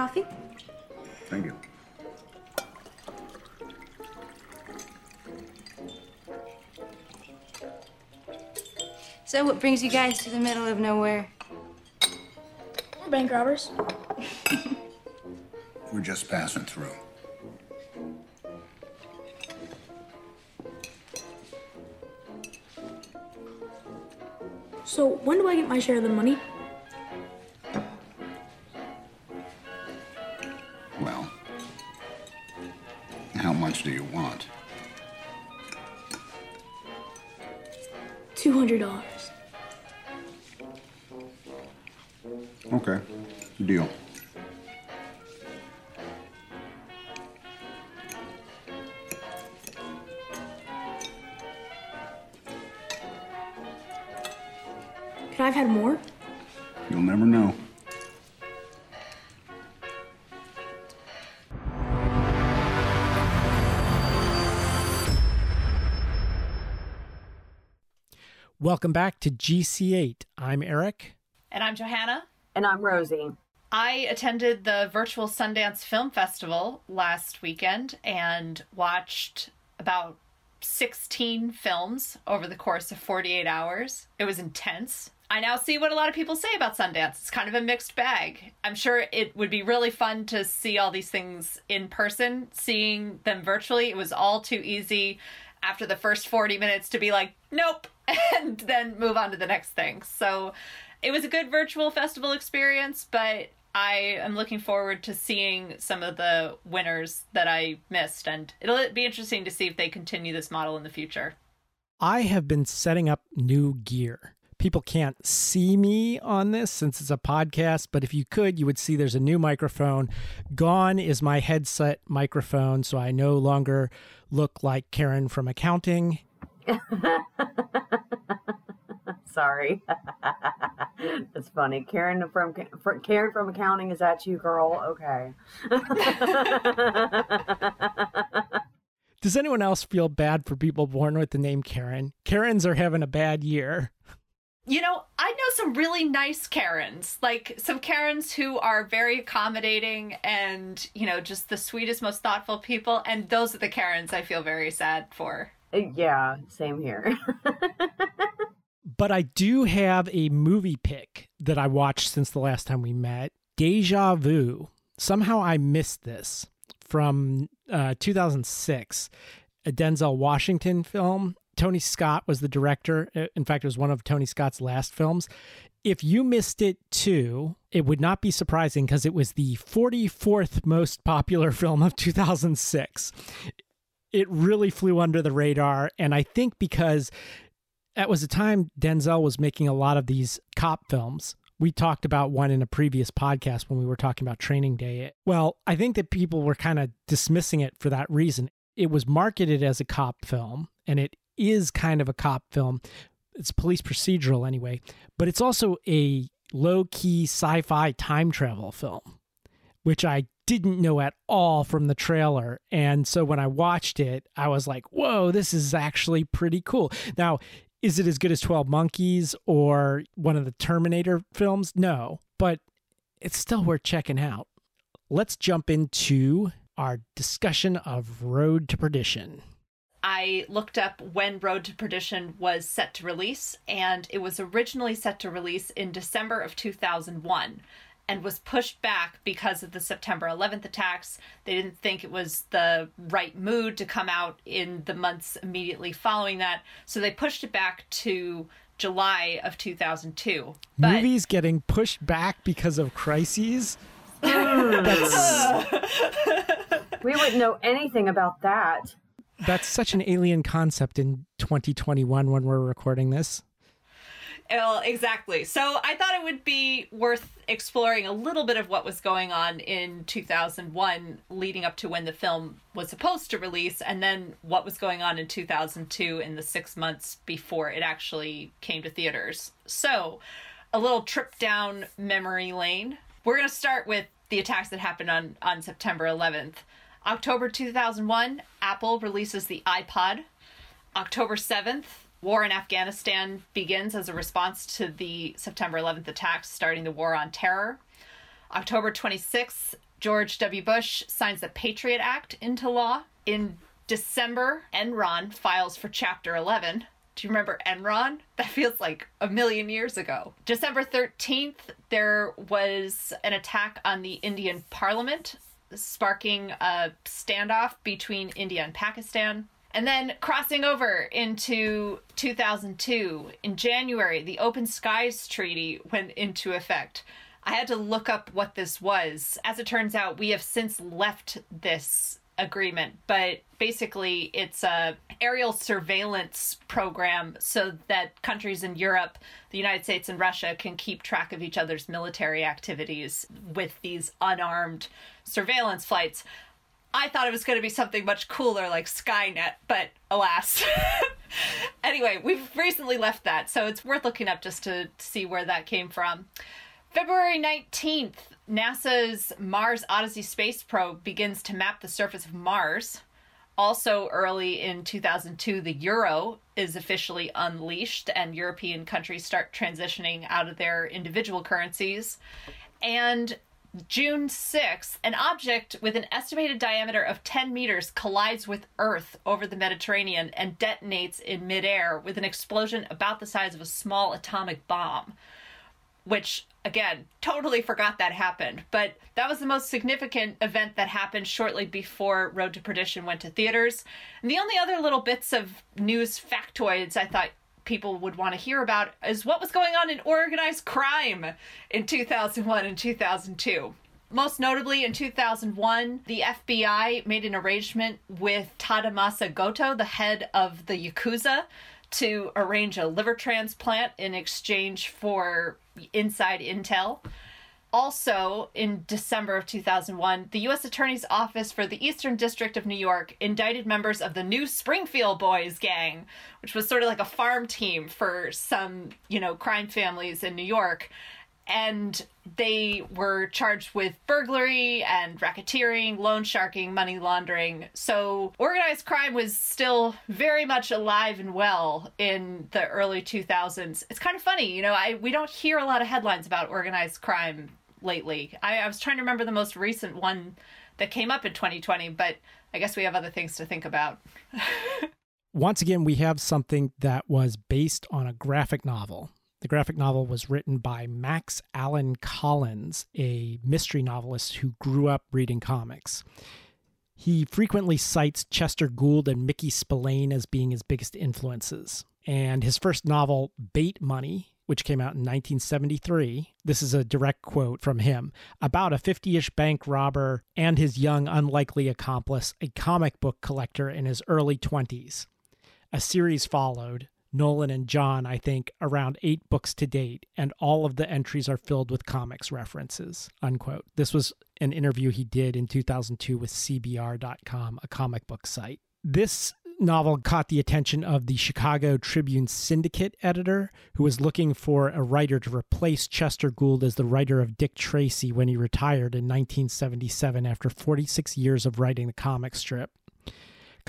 coffee? Thank you. So, what brings you guys to the middle of nowhere? We're bank robbers. We're just passing through. So when do I get my share of the money? Welcome back to GC8. I'm Eric. And I'm Johanna. And I'm Rosie. I attended the virtual Sundance Film Festival last weekend and watched about 16 films over the course of 48 hours. It was intense. I now see what a lot of people say about Sundance. It's kind of a mixed bag. I'm sure it would be really fun to see all these things in person. Seeing them virtually, it was all too easy after the first 40 minutes to be like, nope, and then move on to the next thing. So it was a good virtual festival experience, but I am looking forward to seeing some of the winners that I missed, and it'll be interesting to see if they continue this model in the future. I have been setting up new gear. People can't see me on this since it's a podcast, but if you could, you would see there's a new microphone. Gone is my headset microphone, so I no longer look like Karen from accounting. Sorry. That's funny. Karen from Karen from accounting is that you, girl? Okay. Does anyone else feel bad for people born with the name Karen? Karens are having a bad year. You know, I know some really nice Karens, like some Karens who are very accommodating and, you know, just the sweetest, most thoughtful people. And those are the Karens I feel very sad for. Yeah, same here. but I do have a movie pick that I watched since the last time we met Deja Vu. Somehow I missed this from uh, 2006, a Denzel Washington film. Tony Scott was the director. Uh, in fact, it was one of Tony Scott's last films. If you missed it too, it would not be surprising because it was the 44th most popular film of 2006. It really flew under the radar. And I think because that was a time Denzel was making a lot of these cop films. We talked about one in a previous podcast when we were talking about Training Day. Well, I think that people were kind of dismissing it for that reason. It was marketed as a cop film, and it is kind of a cop film. It's police procedural anyway, but it's also a low key sci fi time travel film, which I didn't know at all from the trailer. And so when I watched it, I was like, whoa, this is actually pretty cool. Now, is it as good as 12 Monkeys or one of the Terminator films? No, but it's still worth checking out. Let's jump into our discussion of Road to Perdition. I looked up when Road to Perdition was set to release, and it was originally set to release in December of 2001 and was pushed back because of the September 11th attacks. They didn't think it was the right mood to come out in the months immediately following that, so they pushed it back to July of 2002. But Movies getting pushed back because of crises? we wouldn't know anything about that. That's such an alien concept in 2021 when we're recording this. Well, exactly. So I thought it would be worth exploring a little bit of what was going on in 2001 leading up to when the film was supposed to release, and then what was going on in 2002 in the six months before it actually came to theaters. So, a little trip down memory lane. We're going to start with the attacks that happened on, on September 11th. October 2001, Apple releases the iPod. October 7th, war in Afghanistan begins as a response to the September 11th attacks, starting the war on terror. October 26th, George W. Bush signs the Patriot Act into law. In December, Enron files for Chapter 11. Do you remember Enron? That feels like a million years ago. December 13th, there was an attack on the Indian parliament, sparking a standoff between India and Pakistan. And then crossing over into 2002, in January, the Open Skies Treaty went into effect. I had to look up what this was. As it turns out, we have since left this agreement, but basically it's a aerial surveillance program so that countries in Europe, the United States and Russia can keep track of each other's military activities with these unarmed surveillance flights. I thought it was going to be something much cooler like Skynet, but alas. anyway, we've recently left that, so it's worth looking up just to see where that came from. February 19th, NASA's Mars Odyssey space probe begins to map the surface of Mars. Also, early in 2002, the euro is officially unleashed, and European countries start transitioning out of their individual currencies. And June 6th, an object with an estimated diameter of 10 meters collides with Earth over the Mediterranean and detonates in midair with an explosion about the size of a small atomic bomb. Which, again, totally forgot that happened. But that was the most significant event that happened shortly before Road to Perdition went to theaters. And the only other little bits of news factoids I thought people would want to hear about is what was going on in organized crime in 2001 and 2002. Most notably, in 2001, the FBI made an arrangement with Tadamasa Goto, the head of the Yakuza, to arrange a liver transplant in exchange for inside intel. Also, in December of 2001, the U.S. Attorney's Office for the Eastern District of New York indicted members of the New Springfield Boys gang, which was sort of like a farm team for some, you know, crime families in New York. And they were charged with burglary and racketeering, loan sharking, money laundering. So organized crime was still very much alive and well in the early 2000s. It's kind of funny, you know, I we don't hear a lot of headlines about organized crime lately. I, I was trying to remember the most recent one that came up in 2020, but I guess we have other things to think about. Once again, we have something that was based on a graphic novel. The graphic novel was written by Max Allan Collins, a mystery novelist who grew up reading comics. He frequently cites Chester Gould and Mickey Spillane as being his biggest influences. And his first novel, Bait Money, which came out in 1973. This is a direct quote from him about a 50 ish bank robber and his young, unlikely accomplice, a comic book collector in his early 20s. A series followed. Nolan and John, I think, around eight books to date, and all of the entries are filled with comics references. Unquote. This was an interview he did in 2002 with CBR.com, a comic book site. This novel caught the attention of the Chicago Tribune Syndicate editor, who was looking for a writer to replace Chester Gould as the writer of Dick Tracy when he retired in 1977 after 46 years of writing the comic strip.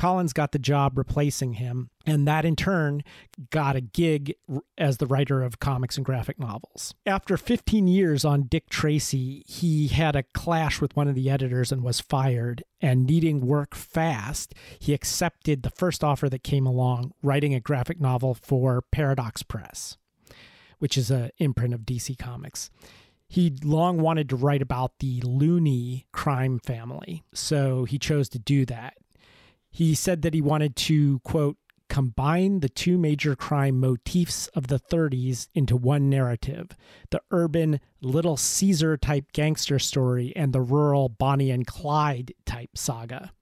Collins got the job replacing him, and that in turn got a gig as the writer of comics and graphic novels. After 15 years on Dick Tracy, he had a clash with one of the editors and was fired. And needing work fast, he accepted the first offer that came along, writing a graphic novel for Paradox Press, which is an imprint of DC Comics he'd long wanted to write about the Looney crime family, so he chose to do that. He said that he wanted to, quote, combine the two major crime motifs of the 30s into one narrative the urban Little Caesar type gangster story and the rural Bonnie and Clyde type saga.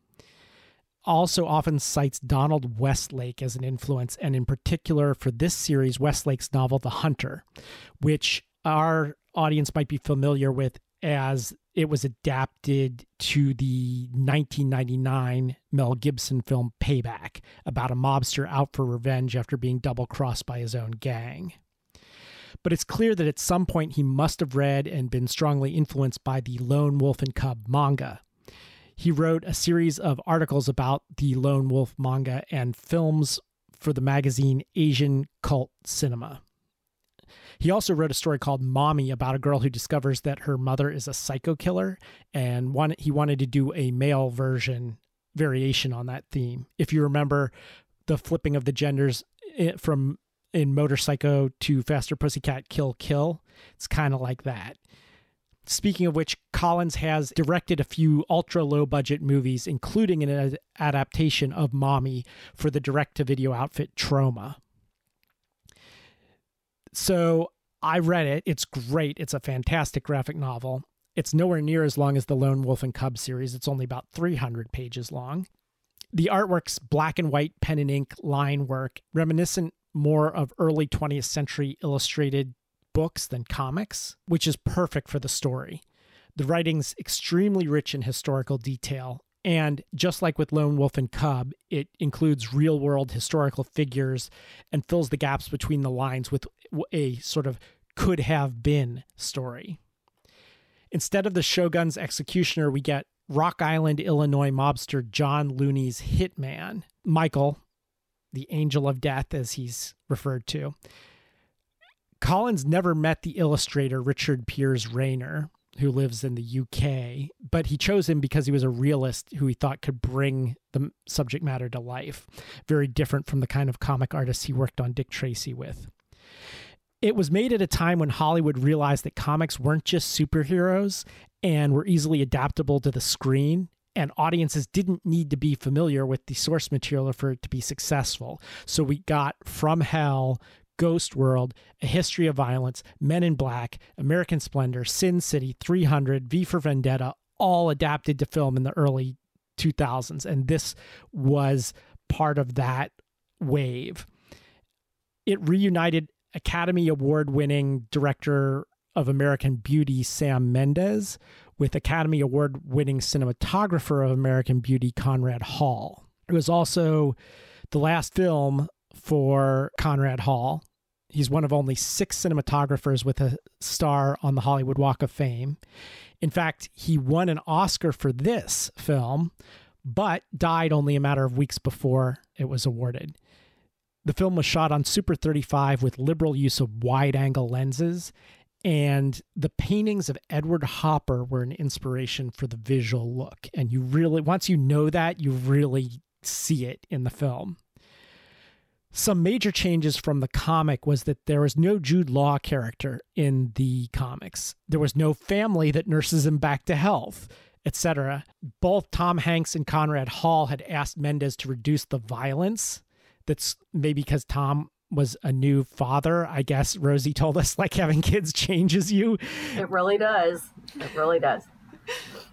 Also, often cites Donald Westlake as an influence, and in particular for this series, Westlake's novel The Hunter, which our audience might be familiar with as it was adapted to the 1999 Mel Gibson film Payback about a mobster out for revenge after being double crossed by his own gang. But it's clear that at some point he must have read and been strongly influenced by the Lone Wolf and Cub manga. He wrote a series of articles about the Lone Wolf manga and films for the magazine Asian Cult Cinema. He also wrote a story called Mommy about a girl who discovers that her mother is a psycho killer and one he wanted to do a male version variation on that theme. If you remember the flipping of the genders eh, from in Motorpsycho to Faster Pussycat Kill Kill, it's kind of like that. Speaking of which, Collins has directed a few ultra low budget movies, including an ad- adaptation of Mommy for the direct to video outfit Troma. So I read it. It's great. It's a fantastic graphic novel. It's nowhere near as long as the Lone Wolf and Cub series. It's only about 300 pages long. The artwork's black and white pen and ink line work, reminiscent more of early 20th century illustrated books than comics, which is perfect for the story. The writing's extremely rich in historical detail, and just like with Lone Wolf and Cub, it includes real world historical figures and fills the gaps between the lines with a sort of could have been story. Instead of the Shogun's executioner, we get Rock Island, Illinois mobster John Looney's hitman, Michael, the angel of death, as he's referred to. Collins never met the illustrator Richard Piers Rayner, who lives in the UK, but he chose him because he was a realist who he thought could bring the subject matter to life. Very different from the kind of comic artists he worked on Dick Tracy with. It was made at a time when Hollywood realized that comics weren't just superheroes and were easily adaptable to the screen, and audiences didn't need to be familiar with the source material for it to be successful. So we got From Hell, Ghost World, A History of Violence, Men in Black, American Splendor, Sin City, 300, V for Vendetta, all adapted to film in the early 2000s. And this was part of that wave. It reunited Academy Award winning director of American Beauty, Sam Mendes, with Academy Award winning cinematographer of American Beauty, Conrad Hall. It was also the last film for Conrad Hall. He's one of only six cinematographers with a star on the Hollywood Walk of Fame. In fact, he won an Oscar for this film, but died only a matter of weeks before it was awarded. The film was shot on Super 35 with liberal use of wide angle lenses, and the paintings of Edward Hopper were an inspiration for the visual look. And you really, once you know that, you really see it in the film. Some major changes from the comic was that there was no Jude Law character in the comics. There was no family that nurses him back to health, etc. Both Tom Hanks and Conrad Hall had asked Mendes to reduce the violence. That's maybe because Tom was a new father. I guess Rosie told us like having kids changes you. It really does. It really does.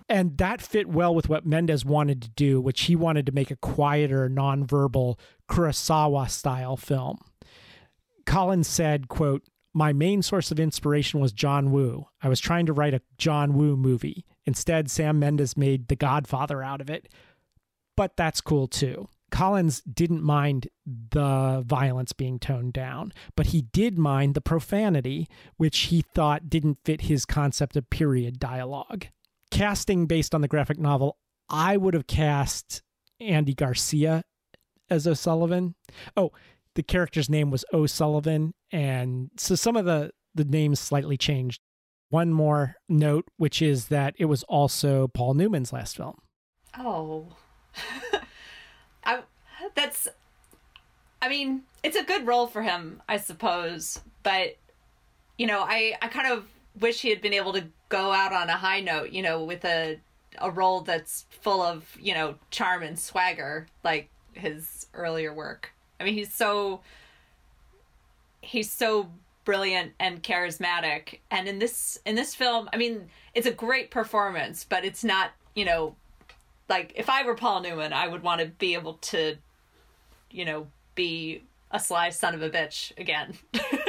And that fit well with what Mendes wanted to do, which he wanted to make a quieter, nonverbal Kurosawa style film. Collins said, quote, my main source of inspiration was John Woo. I was trying to write a John Woo movie. Instead, Sam Mendes made The Godfather out of it. But that's cool too. Collins didn't mind the violence being toned down, but he did mind the profanity, which he thought didn't fit his concept of period dialogue. Casting based on the graphic novel, I would have cast Andy Garcia as O'Sullivan. Oh, the character's name was O'Sullivan, and so some of the the names slightly changed. One more note, which is that it was also Paul Newman's last film. Oh. I that's I mean, it's a good role for him, I suppose, but you know, I I kind of wish he had been able to go out on a high note, you know, with a a role that's full of, you know, charm and swagger like his earlier work. I mean, he's so he's so brilliant and charismatic and in this in this film, I mean, it's a great performance, but it's not, you know, like if I were Paul Newman, I would want to be able to, you know, be a sly son of a bitch again.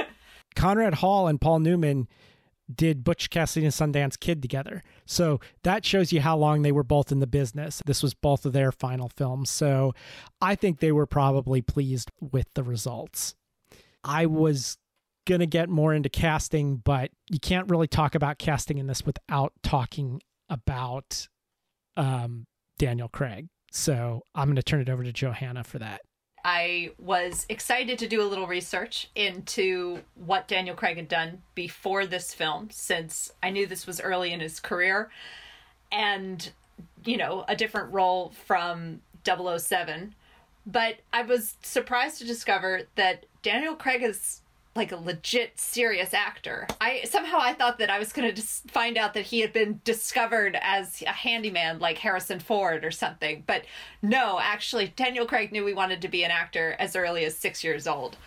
Conrad Hall and Paul Newman did Butch Cassidy and Sundance Kid together. So that shows you how long they were both in the business. This was both of their final films. So I think they were probably pleased with the results. I was going to get more into casting, but you can't really talk about casting in this without talking about um, Daniel Craig. So I'm going to turn it over to Johanna for that. I was excited to do a little research into what Daniel Craig had done before this film, since I knew this was early in his career and, you know, a different role from 007. But I was surprised to discover that Daniel Craig is like a legit serious actor. I somehow I thought that I was going to just find out that he had been discovered as a handyman like Harrison Ford or something. But no, actually Daniel Craig knew he wanted to be an actor as early as 6 years old.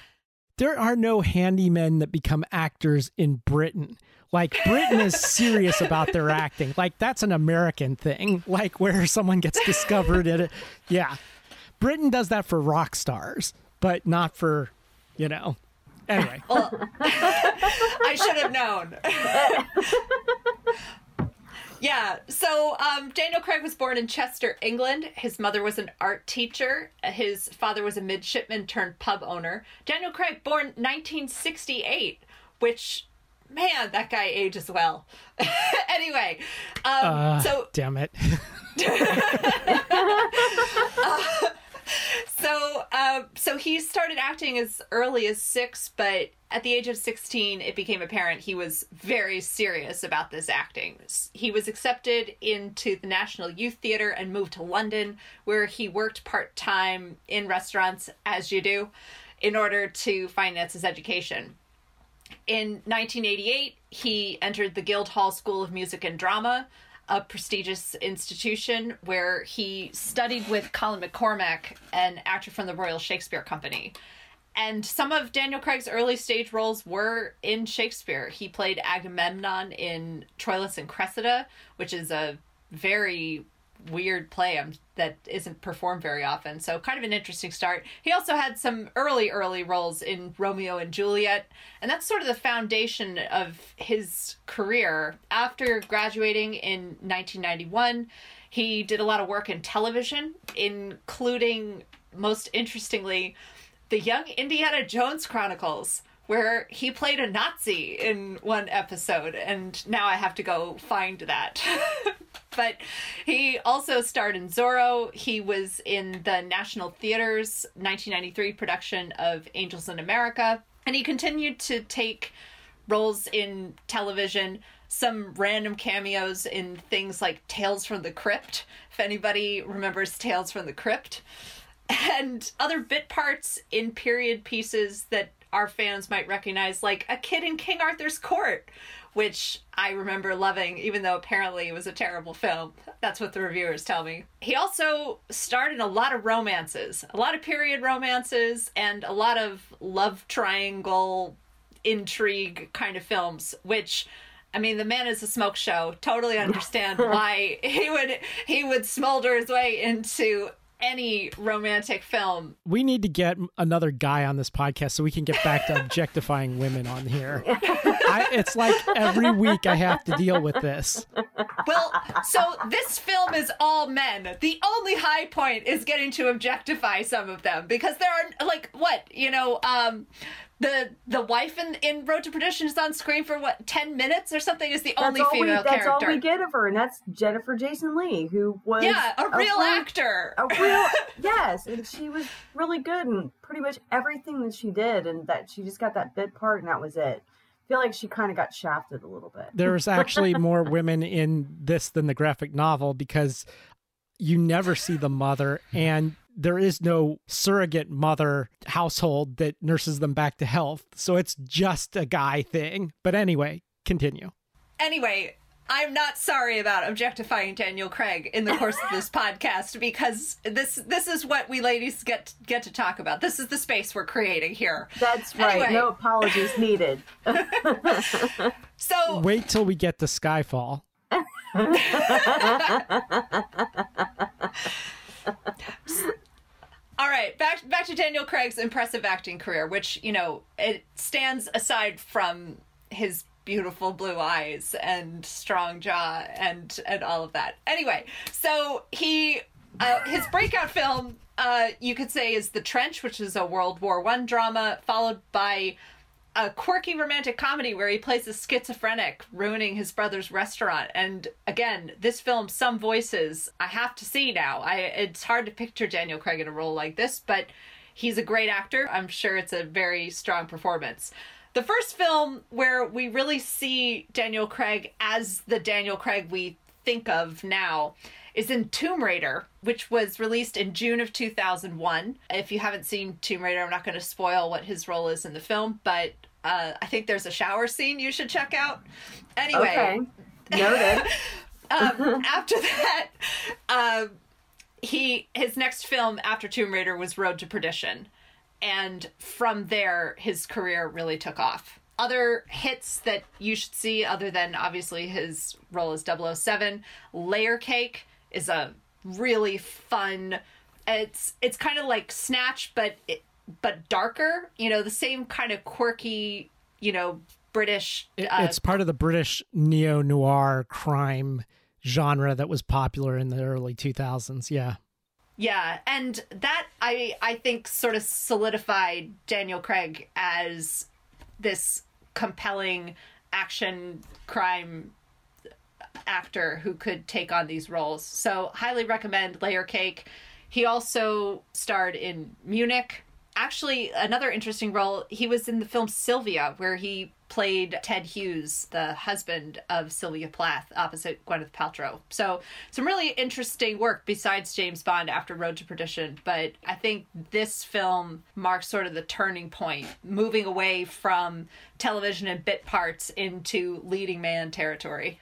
There are no handymen that become actors in Britain. Like Britain is serious about their acting. Like that's an American thing. Like where someone gets discovered at it. Yeah. Britain does that for rock stars, but not for, you know, Anyway. I should have known. yeah, so um, Daniel Craig was born in Chester, England. His mother was an art teacher. His father was a midshipman turned pub owner. Daniel Craig, born 1968, which man, that guy ages well. anyway, um, uh, so damn it. uh, so uh, so he started acting as early as six but at the age of 16 it became apparent he was very serious about this acting. He was accepted into the national youth theater and moved to london where he worked part-time in restaurants as you do in order to finance his education. In 1988 he entered the guildhall school of music and drama a prestigious institution where he studied with Colin McCormack, an actor from the Royal Shakespeare Company. And some of Daniel Craig's early stage roles were in Shakespeare. He played Agamemnon in Troilus and Cressida, which is a very weird play um, that isn't performed very often. So kind of an interesting start. He also had some early early roles in Romeo and Juliet, and that's sort of the foundation of his career. After graduating in 1991, he did a lot of work in television, including most interestingly, the Young Indiana Jones Chronicles where he played a Nazi in one episode, and now I have to go find that. but he also starred in Zorro. He was in the National Theater's 1993 production of Angels in America, and he continued to take roles in television, some random cameos in things like Tales from the Crypt, if anybody remembers Tales from the Crypt, and other bit parts in period pieces that our fans might recognize, like A Kid in King Arthur's Court, which I remember loving, even though apparently it was a terrible film. That's what the reviewers tell me. He also starred in a lot of romances, a lot of period romances, and a lot of love triangle intrigue kind of films, which I mean, the man is a smoke show. Totally understand why he would he would smolder his way into any romantic film. We need to get another guy on this podcast so we can get back to objectifying women on here. I, it's like every week I have to deal with this. Well, so this film is all men. The only high point is getting to objectify some of them because there are like what you know. Um, the the wife in in Road to Perdition is on screen for what ten minutes or something is the that's only female we, that's character. That's all we get of her, and that's Jennifer Jason Lee, who was yeah a real a actor, a real yes, and she was really good in pretty much everything that she did, and that she just got that bit part, and that was it. I feel like she kind of got shafted a little bit. There's actually more women in this than the graphic novel because you never see the mother and there is no surrogate mother household that nurses them back to health. So it's just a guy thing. But anyway, continue. Anyway, I'm not sorry about objectifying Daniel Craig in the course of this podcast because this this is what we ladies get get to talk about. This is the space we're creating here. That's right. Anyway. No apologies needed. so wait till we get to Skyfall. All right, back back to Daniel Craig's impressive acting career, which you know it stands aside from his beautiful blue eyes and strong jaw and and all of that. Anyway, so he uh, his breakout film uh, you could say is The Trench, which is a World War One drama, followed by a quirky romantic comedy where he plays a schizophrenic ruining his brother's restaurant and again this film some voices i have to see now i it's hard to picture daniel craig in a role like this but he's a great actor. I'm sure it's a very strong performance. The first film where we really see Daniel Craig as the Daniel Craig we think of now is in Tomb Raider, which was released in June of 2001. If you haven't seen Tomb Raider, I'm not going to spoil what his role is in the film, but uh, I think there's a shower scene you should check out. Anyway, Okay. Noted. um, after that, um, he his next film after Tomb Raider was Road to Perdition, and from there his career really took off. Other hits that you should see, other than obviously his role as 007, Layer Cake is a really fun. It's it's kind of like Snatch, but it, but darker. You know, the same kind of quirky, you know, British. It- uh, it's part of the British neo noir crime genre that was popular in the early 2000s. Yeah. Yeah, and that I I think sort of solidified Daniel Craig as this compelling action crime actor who could take on these roles. So highly recommend Layer Cake. He also starred in Munich. Actually, another interesting role, he was in the film Sylvia, where he played Ted Hughes, the husband of Sylvia Plath, opposite Gwyneth Paltrow. So, some really interesting work besides James Bond after Road to Perdition. But I think this film marks sort of the turning point, moving away from television and bit parts into leading man territory.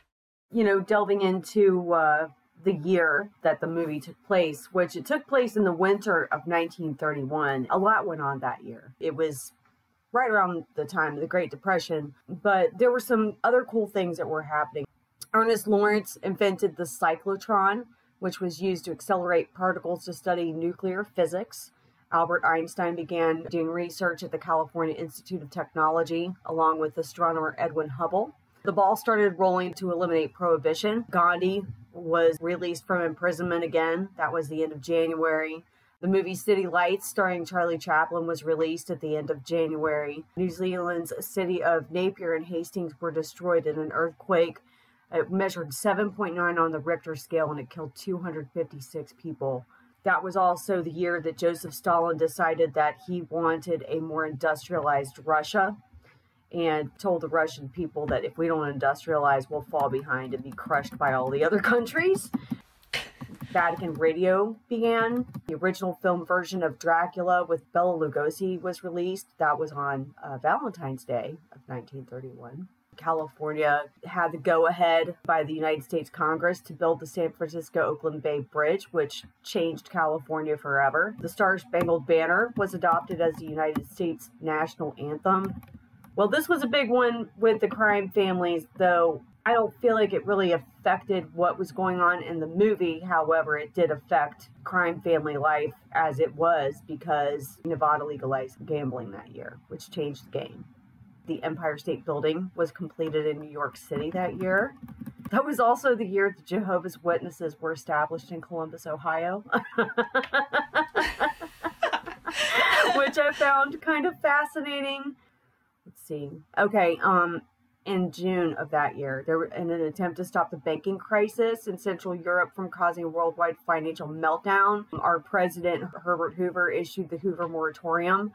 you know, delving into uh, the year that the movie took place, which it took place in the winter of 1931. A lot went on that year. It was right around the time of the Great Depression, but there were some other cool things that were happening. Ernest Lawrence invented the cyclotron, which was used to accelerate particles to study nuclear physics. Albert Einstein began doing research at the California Institute of Technology, along with astronomer Edwin Hubble. The ball started rolling to eliminate prohibition. Gandhi was released from imprisonment again. That was the end of January. The movie City Lights, starring Charlie Chaplin, was released at the end of January. New Zealand's city of Napier and Hastings were destroyed in an earthquake. It measured 7.9 on the Richter scale and it killed 256 people. That was also the year that Joseph Stalin decided that he wanted a more industrialized Russia and told the Russian people that if we don't industrialize, we'll fall behind and be crushed by all the other countries. Vatican Radio began. The original film version of Dracula with Bela Lugosi was released. That was on uh, Valentine's Day of 1931. California had the go ahead by the United States Congress to build the San Francisco Oakland Bay Bridge, which changed California forever. The Star Spangled Banner was adopted as the United States national anthem. Well, this was a big one with the crime families, though I don't feel like it really affected what was going on in the movie. However, it did affect crime family life as it was because Nevada legalized gambling that year, which changed the game. The Empire State Building was completed in New York City that year. That was also the year the Jehovah's Witnesses were established in Columbus, Ohio. Which I found kind of fascinating. Let's see. Okay, um in June of that year, there in an attempt to stop the banking crisis in Central Europe from causing a worldwide financial meltdown, our president Herbert Hoover issued the Hoover moratorium.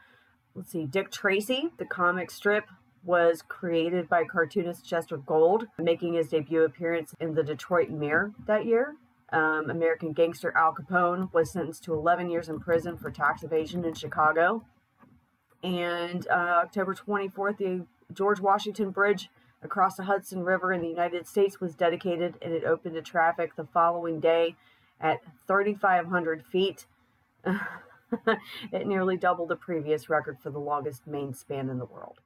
Let's see, Dick Tracy, the comic strip was created by cartoonist Chester Gould, making his debut appearance in the Detroit Mirror that year. Um, American gangster Al Capone was sentenced to 11 years in prison for tax evasion in Chicago. And uh, October 24th, the George Washington Bridge across the Hudson River in the United States was dedicated and it opened to traffic the following day at 3,500 feet. it nearly doubled the previous record for the longest main span in the world.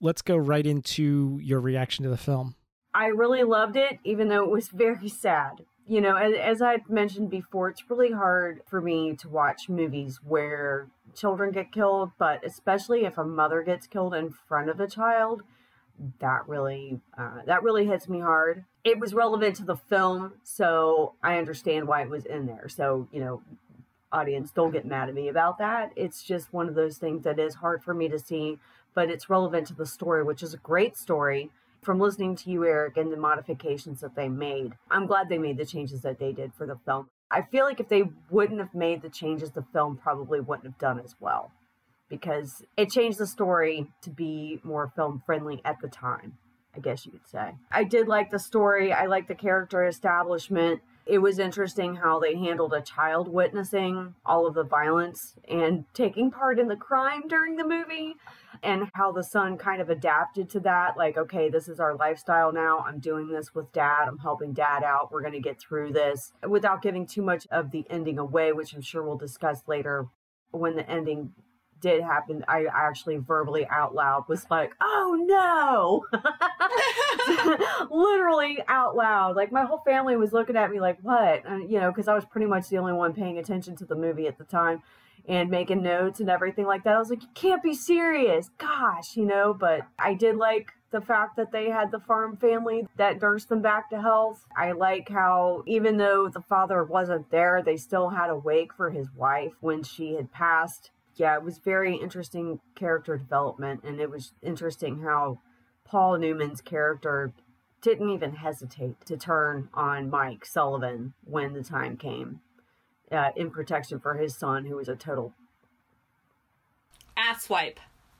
Let's go right into your reaction to the film. I really loved it, even though it was very sad. You know, as, as I've mentioned before, it's really hard for me to watch movies where children get killed, but especially if a mother gets killed in front of a child, that really uh, that really hits me hard. It was relevant to the film, so I understand why it was in there. So you know, audience, don't get mad at me about that. It's just one of those things that is hard for me to see, but it's relevant to the story, which is a great story. From listening to you, Eric, and the modifications that they made, I'm glad they made the changes that they did for the film. I feel like if they wouldn't have made the changes, the film probably wouldn't have done as well because it changed the story to be more film friendly at the time, I guess you could say. I did like the story, I like the character establishment. It was interesting how they handled a child witnessing all of the violence and taking part in the crime during the movie, and how the son kind of adapted to that. Like, okay, this is our lifestyle now. I'm doing this with dad. I'm helping dad out. We're going to get through this without giving too much of the ending away, which I'm sure we'll discuss later when the ending did happen, I actually verbally out loud was like, "Oh no!" Literally out loud. Like my whole family was looking at me like, "What?" And, you know, because I was pretty much the only one paying attention to the movie at the time and making notes and everything like that. I was like, "You can't be serious, gosh," you know. But I did like the fact that they had the farm family that nursed them back to health. I like how, even though the father wasn't there, they still had a wake for his wife when she had passed yeah, it was very interesting character development, and it was interesting how Paul Newman's character didn't even hesitate to turn on Mike Sullivan when the time came uh, in protection for his son, who was a total asswipe.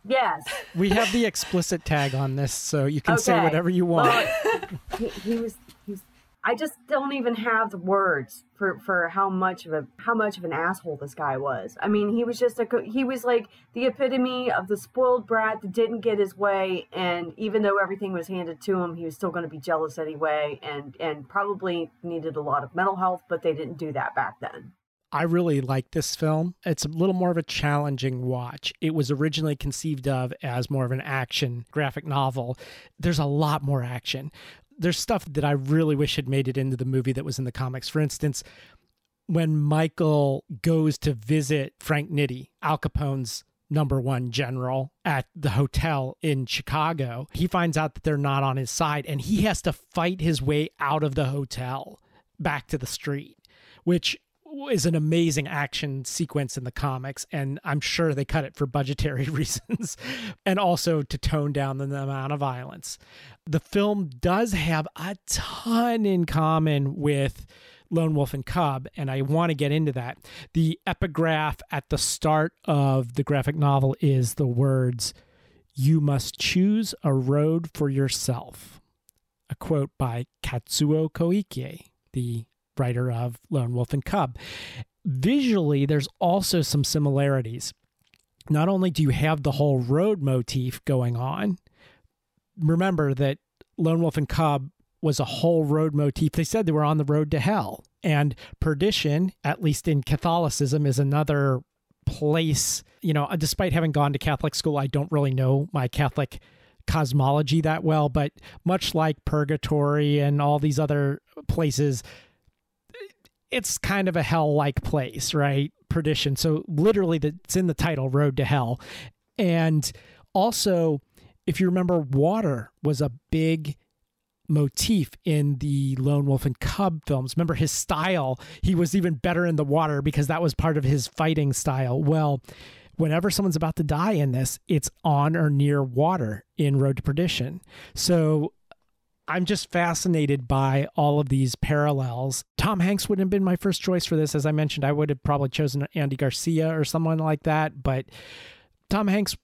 Yes. We have the explicit tag on this, so you can say whatever you want. Well, he, he was. I just don't even have the words for for how much of a how much of an asshole this guy was. I mean, he was just a he was like the epitome of the spoiled brat that didn't get his way, and even though everything was handed to him, he was still going to be jealous anyway, and and probably needed a lot of mental health, but they didn't do that back then. I really like this film. It's a little more of a challenging watch. It was originally conceived of as more of an action graphic novel. There's a lot more action. There's stuff that I really wish had made it into the movie that was in the comics. For instance, when Michael goes to visit Frank Nitti, Al Capone's number one general at the hotel in Chicago, he finds out that they're not on his side and he has to fight his way out of the hotel back to the street, which is an amazing action sequence in the comics and i'm sure they cut it for budgetary reasons and also to tone down the amount of violence. The film does have a ton in common with lone wolf and cub and i want to get into that. The epigraph at the start of the graphic novel is the words you must choose a road for yourself a quote by kazuo koike the writer of Lone Wolf and Cub. Visually, there's also some similarities. Not only do you have the whole road motif going on, remember that Lone Wolf and Cub was a whole road motif. They said they were on the road to hell. And perdition, at least in Catholicism, is another place. You know, uh, despite having gone to Catholic school, I don't really know my Catholic cosmology that well, but much like purgatory and all these other places, it's kind of a hell like place, right? Perdition. So literally, the, it's in the title, Road to Hell. And also, if you remember, water was a big motif in the Lone Wolf and Cub films. Remember his style, he was even better in the water because that was part of his fighting style. Well, whenever someone's about to die in this, it's on or near water in Road to Perdition. So I'm just fascinated by all of these parallels. Tom Hanks wouldn't have been my first choice for this. As I mentioned, I would have probably chosen Andy Garcia or someone like that, but Tom Hanks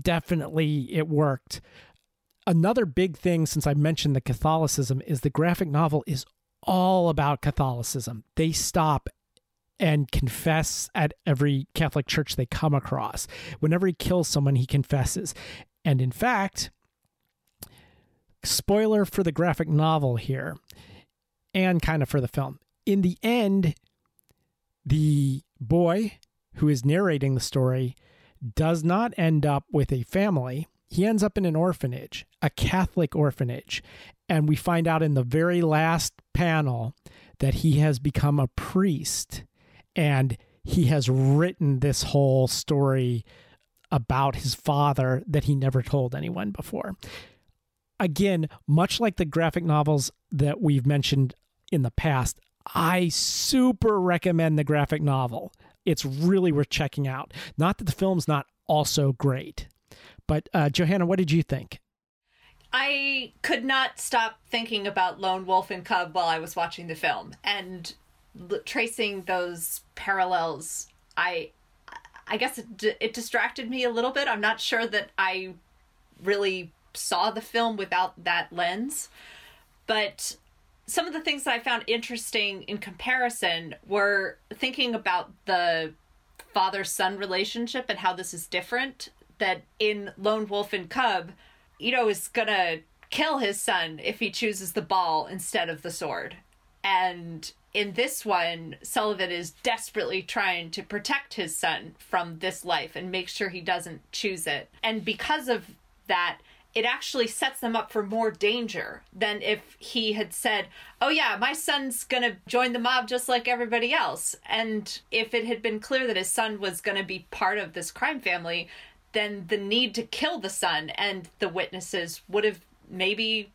definitely it worked. Another big thing since I mentioned the Catholicism is the graphic novel is all about Catholicism. They stop and confess at every Catholic church they come across. Whenever he kills someone, he confesses. And in fact, spoiler for the graphic novel here and kind of for the film. In the end, the boy who is narrating the story does not end up with a family. He ends up in an orphanage, a Catholic orphanage. And we find out in the very last panel that he has become a priest and he has written this whole story about his father that he never told anyone before again, much like the graphic novels that we've mentioned in the past, I super recommend the graphic novel. It's really worth checking out. Not that the film's not also great, but uh, Johanna, what did you think? I could not stop thinking about Lone Wolf and Cub while I was watching the film. And l- tracing those parallels, I I guess it, d- it distracted me a little bit. I'm not sure that I really saw the film without that lens. But some of the things that I found interesting in comparison were thinking about the father son relationship and how this is different. That in Lone Wolf and Cub, Itto is gonna kill his son if he chooses the ball instead of the sword. And in this one, Sullivan is desperately trying to protect his son from this life and make sure he doesn't choose it. And because of that, it actually sets them up for more danger than if he had said, Oh, yeah, my son's gonna join the mob just like everybody else. And if it had been clear that his son was gonna be part of this crime family, then the need to kill the son and the witnesses would have maybe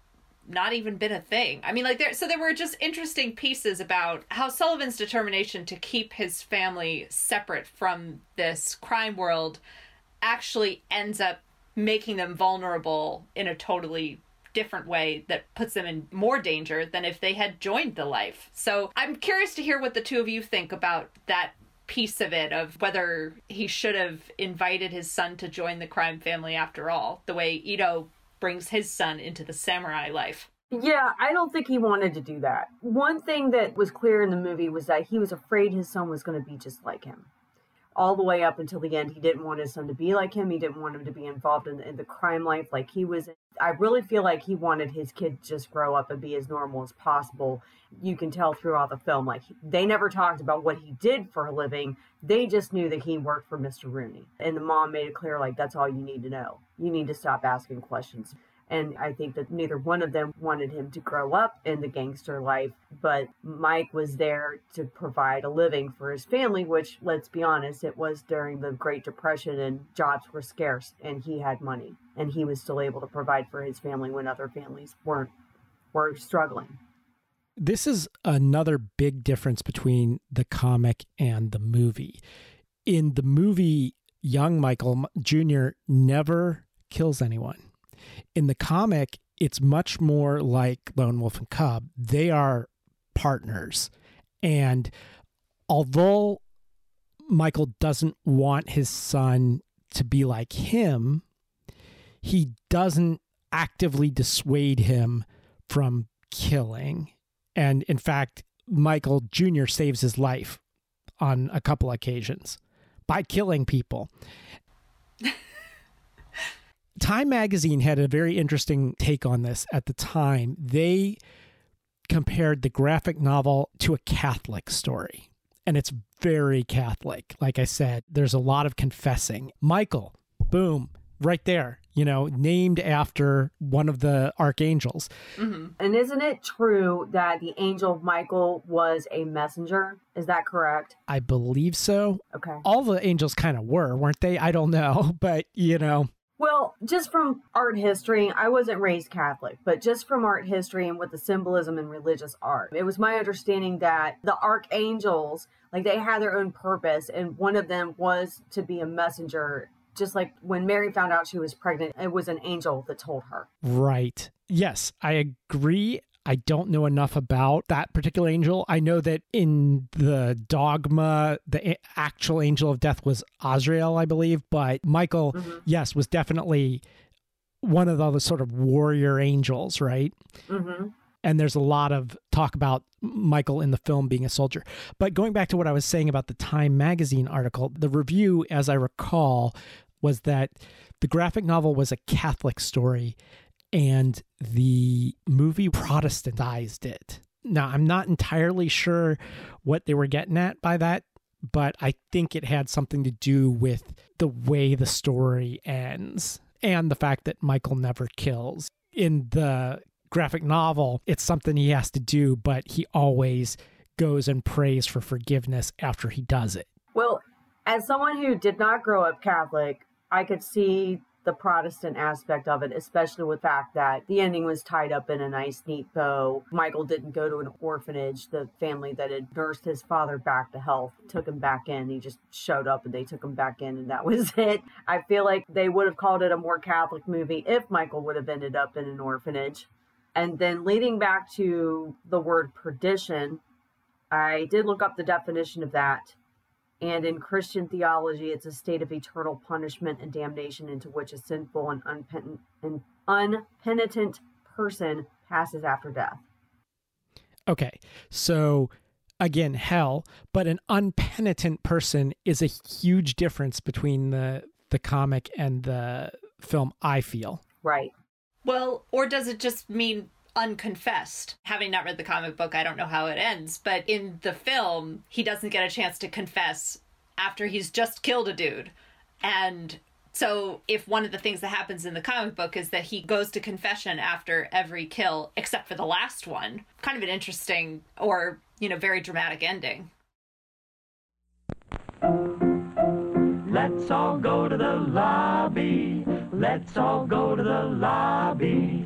not even been a thing. I mean, like there. So there were just interesting pieces about how Sullivan's determination to keep his family separate from this crime world actually ends up making them vulnerable in a totally different way that puts them in more danger than if they had joined the life. So I'm curious to hear what the two of you think about that piece of it of whether he should have invited his son to join the crime family after all, the way Itto brings his son into the samurai life. Yeah, I don't think he wanted to do that. One thing that was clear in the movie was that he was afraid his son was going to be just like him. All the way up until the end, he didn't want his son to be like him. He didn't want him to be involved in, in the crime life like he was. I really feel like he wanted his kid to just grow up and be as normal as possible. You can tell throughout the film, like they never talked about what he did for a living. They just knew that he worked for Mr. Rooney. And the mom made it clear, like, that's all you need to know. You need to stop asking questions. And I think that neither one of them wanted him to grow up in the gangster life, but Mike was there to provide a living for his family, which, let's be honest, it was during the Great Depression and jobs were scarce and he had money and he was still able to provide for his family when other families weren't were struggling. This is another big difference between the comic and the movie. In the movie, young Michael Jr. never kills anyone. In the comic, it's much more like Lone Wolf and Cub. They are partners. And although Michael doesn't want his son to be like him, he doesn't actively dissuade him from killing. And in fact, Michael Jr. saves his life on a couple occasions by killing people. Time magazine had a very interesting take on this at the time. They compared the graphic novel to a Catholic story, and it's very Catholic. Like I said, there's a lot of confessing. Michael, boom, right there, you know, named after one of the archangels. Mm-hmm. And isn't it true that the angel Michael was a messenger? Is that correct? I believe so. Okay. All the angels kind of were, weren't they? I don't know, but you know, Well, just from art history, I wasn't raised Catholic, but just from art history and with the symbolism in religious art, it was my understanding that the archangels, like they had their own purpose, and one of them was to be a messenger. Just like when Mary found out she was pregnant, it was an angel that told her. Right. Yes, I agree. I don't know enough about that particular angel. I know that in the dogma, the actual angel of death was Azrael, I believe, but Michael, Mhm. yes, was definitely one of the sort of warrior angels, right? Mm-hmm. and there's a lot of talk about Michael in the film being a soldier. But going back to what I was saying about the Time magazine article, the review, as I recall, was that the graphic novel was a Catholic story and the movie Protestantized it. Now, I'm not entirely sure what they were getting at by that, but I think it had something to do with the way the story ends and the fact that Michael never kills. In the graphic novel, it's something he has to do, but he always goes and prays for forgiveness after he does it. Well, as someone who did not grow up Catholic, I could see the Protestant aspect of it, especially with the fact that the ending was tied up in a nice, neat bow. Michael didn't go to an orphanage. The family that had nursed his father back to health took him back in. He just showed up and they took him back in, and that was it. I feel like they would have called it a more Catholic movie if Michael would have ended up in an orphanage. And then leading back to the word perdition, I did look up the definition of that. And in Christian theology, it's a state of eternal punishment and damnation into which a sinful and unpenitent, and unpenitent person passes after death. Okay. So again, hell, but an unpenitent person is a huge difference between the the comic and the film, I feel. Right. Well, or does it just mean unconfessed? Having not read the comic book, I don't know how it ends, but in the film, he doesn't get a chance to confess after he's just killed a dude. And so, if one of the things that happens in the comic book is that he goes to confession after every kill, except for the last one, kind of an interesting or, you know, very dramatic ending. Let's all go to the lobby. Let's all go to the lobby.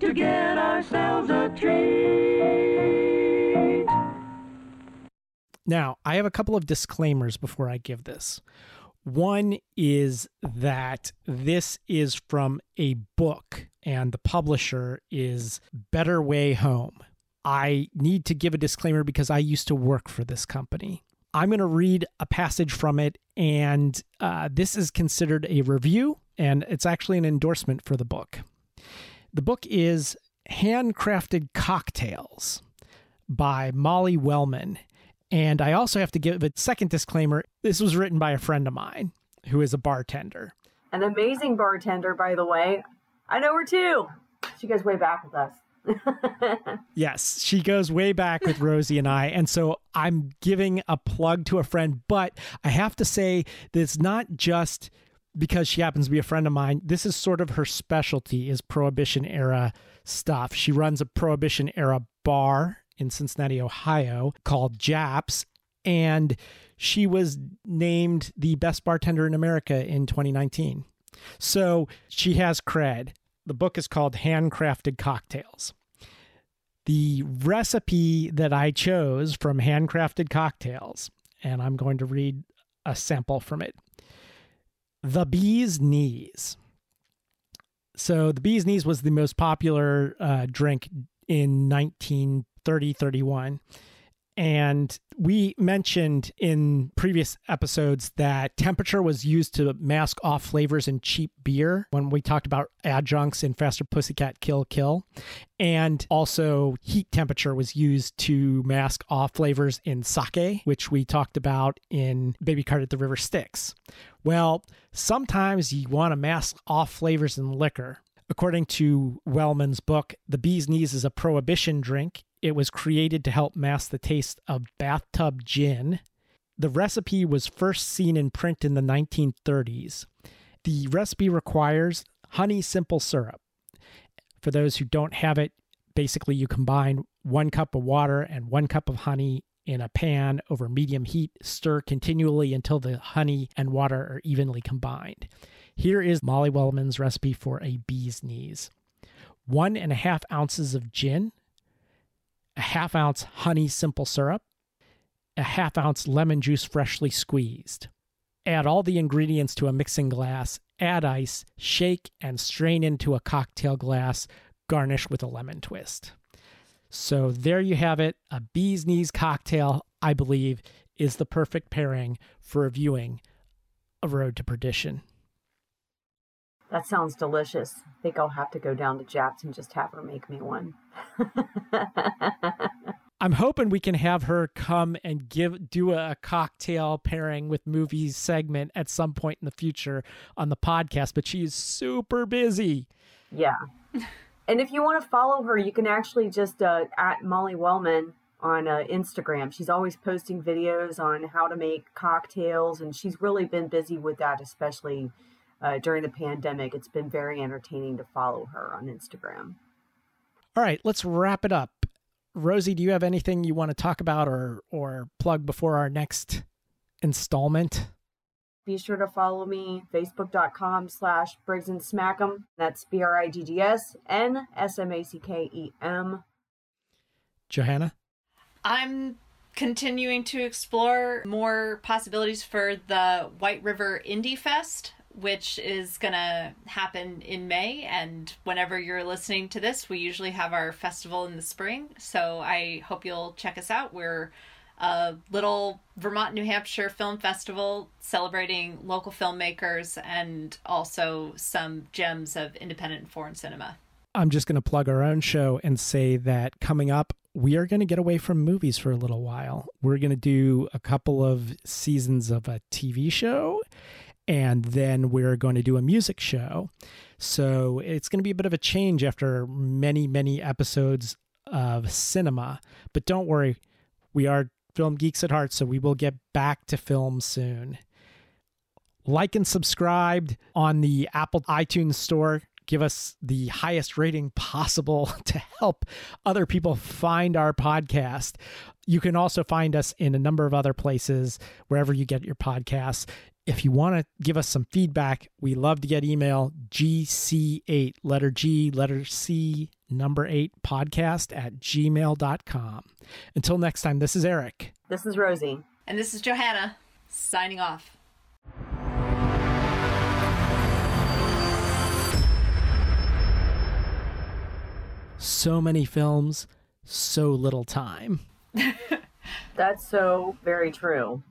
to get ourselves a treat. Now, I have a couple of disclaimers before I give this. One is that this is from a book, and the publisher is Betterway Home. I need to give a disclaimer because I used to work for this company. I'm going to read a passage from it, and uh, this is considered a review, and it's actually an endorsement for the book. The book is Handcrafted Cocktails by Molly Wellman. And I also have to give a second disclaimer. This was written by a friend of mine who is a bartender. An amazing bartender, by the way. I know her too. She goes way back with us. Yes, she goes way back with Rosie and I. And so I'm giving a plug to a friend, but I have to say that it's not just because she happens to be a friend of mine. This is sort of her specialty is prohibition era stuff. She runs a prohibition era bar in Cincinnati, Ohio called Japp's and she was named the best bartender in America in 2019. So she has cred. The book is called Handcrafted Cocktails. The recipe that I chose from Handcrafted Cocktails, and I'm going to read a sample from it The Bee's Knees. So, the Bee's Knees was the most popular uh, drink in 1930 31. And we mentioned in previous episodes that temperature was used to mask off flavors in cheap beer when we talked about adjuncts in Faster Pussycat Kill Kill. And also, heat temperature was used to mask off flavors in sake, which we talked about in Baby Cart at the River Styx. Well, sometimes you want to mask off flavors in liquor. According to Wellman's book, The Bee's Knees is a prohibition drink. It was created to help mask the taste of bathtub gin. The recipe was first seen in print in the 1930s. The recipe requires honey simple syrup. For those who don't have it, basically you combine one cup of water and one cup of honey in a pan over medium heat. Stir continually until the honey and water are evenly combined. Here is Molly Wellman's recipe for a bee's knees one and a half ounces of gin, a half ounce honey simple syrup, a half ounce lemon juice freshly squeezed. Add all the ingredients to a mixing glass, add ice, shake, and strain into a cocktail glass, garnish with a lemon twist. So there you have it. A bee's knees cocktail, I believe, is the perfect pairing for reviewing A Road to Perdition. That sounds delicious. I think I'll have to go down to Japp's and just have her make me one. I'm hoping we can have her come and give do a cocktail pairing with movies segment at some point in the future on the podcast, but she is super busy. yeah. And if you want to follow her, you can actually just uh, at Molly Wellman on uh, Instagram. She's always posting videos on how to make cocktails, and she's really been busy with that, especially uh, during the pandemic. It's been very entertaining to follow her on Instagram. All right, let's wrap it up. Rosie, do you have anything you want to talk about or or plug before our next installment. Be sure to follow me, facebook.com slash Briggs and Smackem. That's B R I G G S N S M A C K E M. Johanna? I'm continuing to explore more possibilities for the White River Indie Fest, which is going to happen in May. And whenever you're listening to this, we usually have our festival in the spring. So I hope you'll check us out. We're a little Vermont, New Hampshire film festival celebrating local filmmakers and also some gems of independent and foreign cinema. I'm just going to plug our own show and say that coming up, we are going to get away from movies for a little while. We're going to do a couple of seasons of a TV show, and then we're going to do a music show. So it's going to be a bit of a change after many, many episodes of cinema. But don't worry, we are film geeks at heart, so we will get back to film soon. Like and subscribe on the Apple iTunes store give us the highest rating possible to help other people find our podcast. You can also find us in a number of other places, wherever you get your podcasts. If you want to give us some feedback, we love to get email gc8, letter G, letter C, number eight podcast at gmail.com. Until next time, this is Eric. This is Rosie. And this is Johanna signing off. so many films, so little time. That's so very true.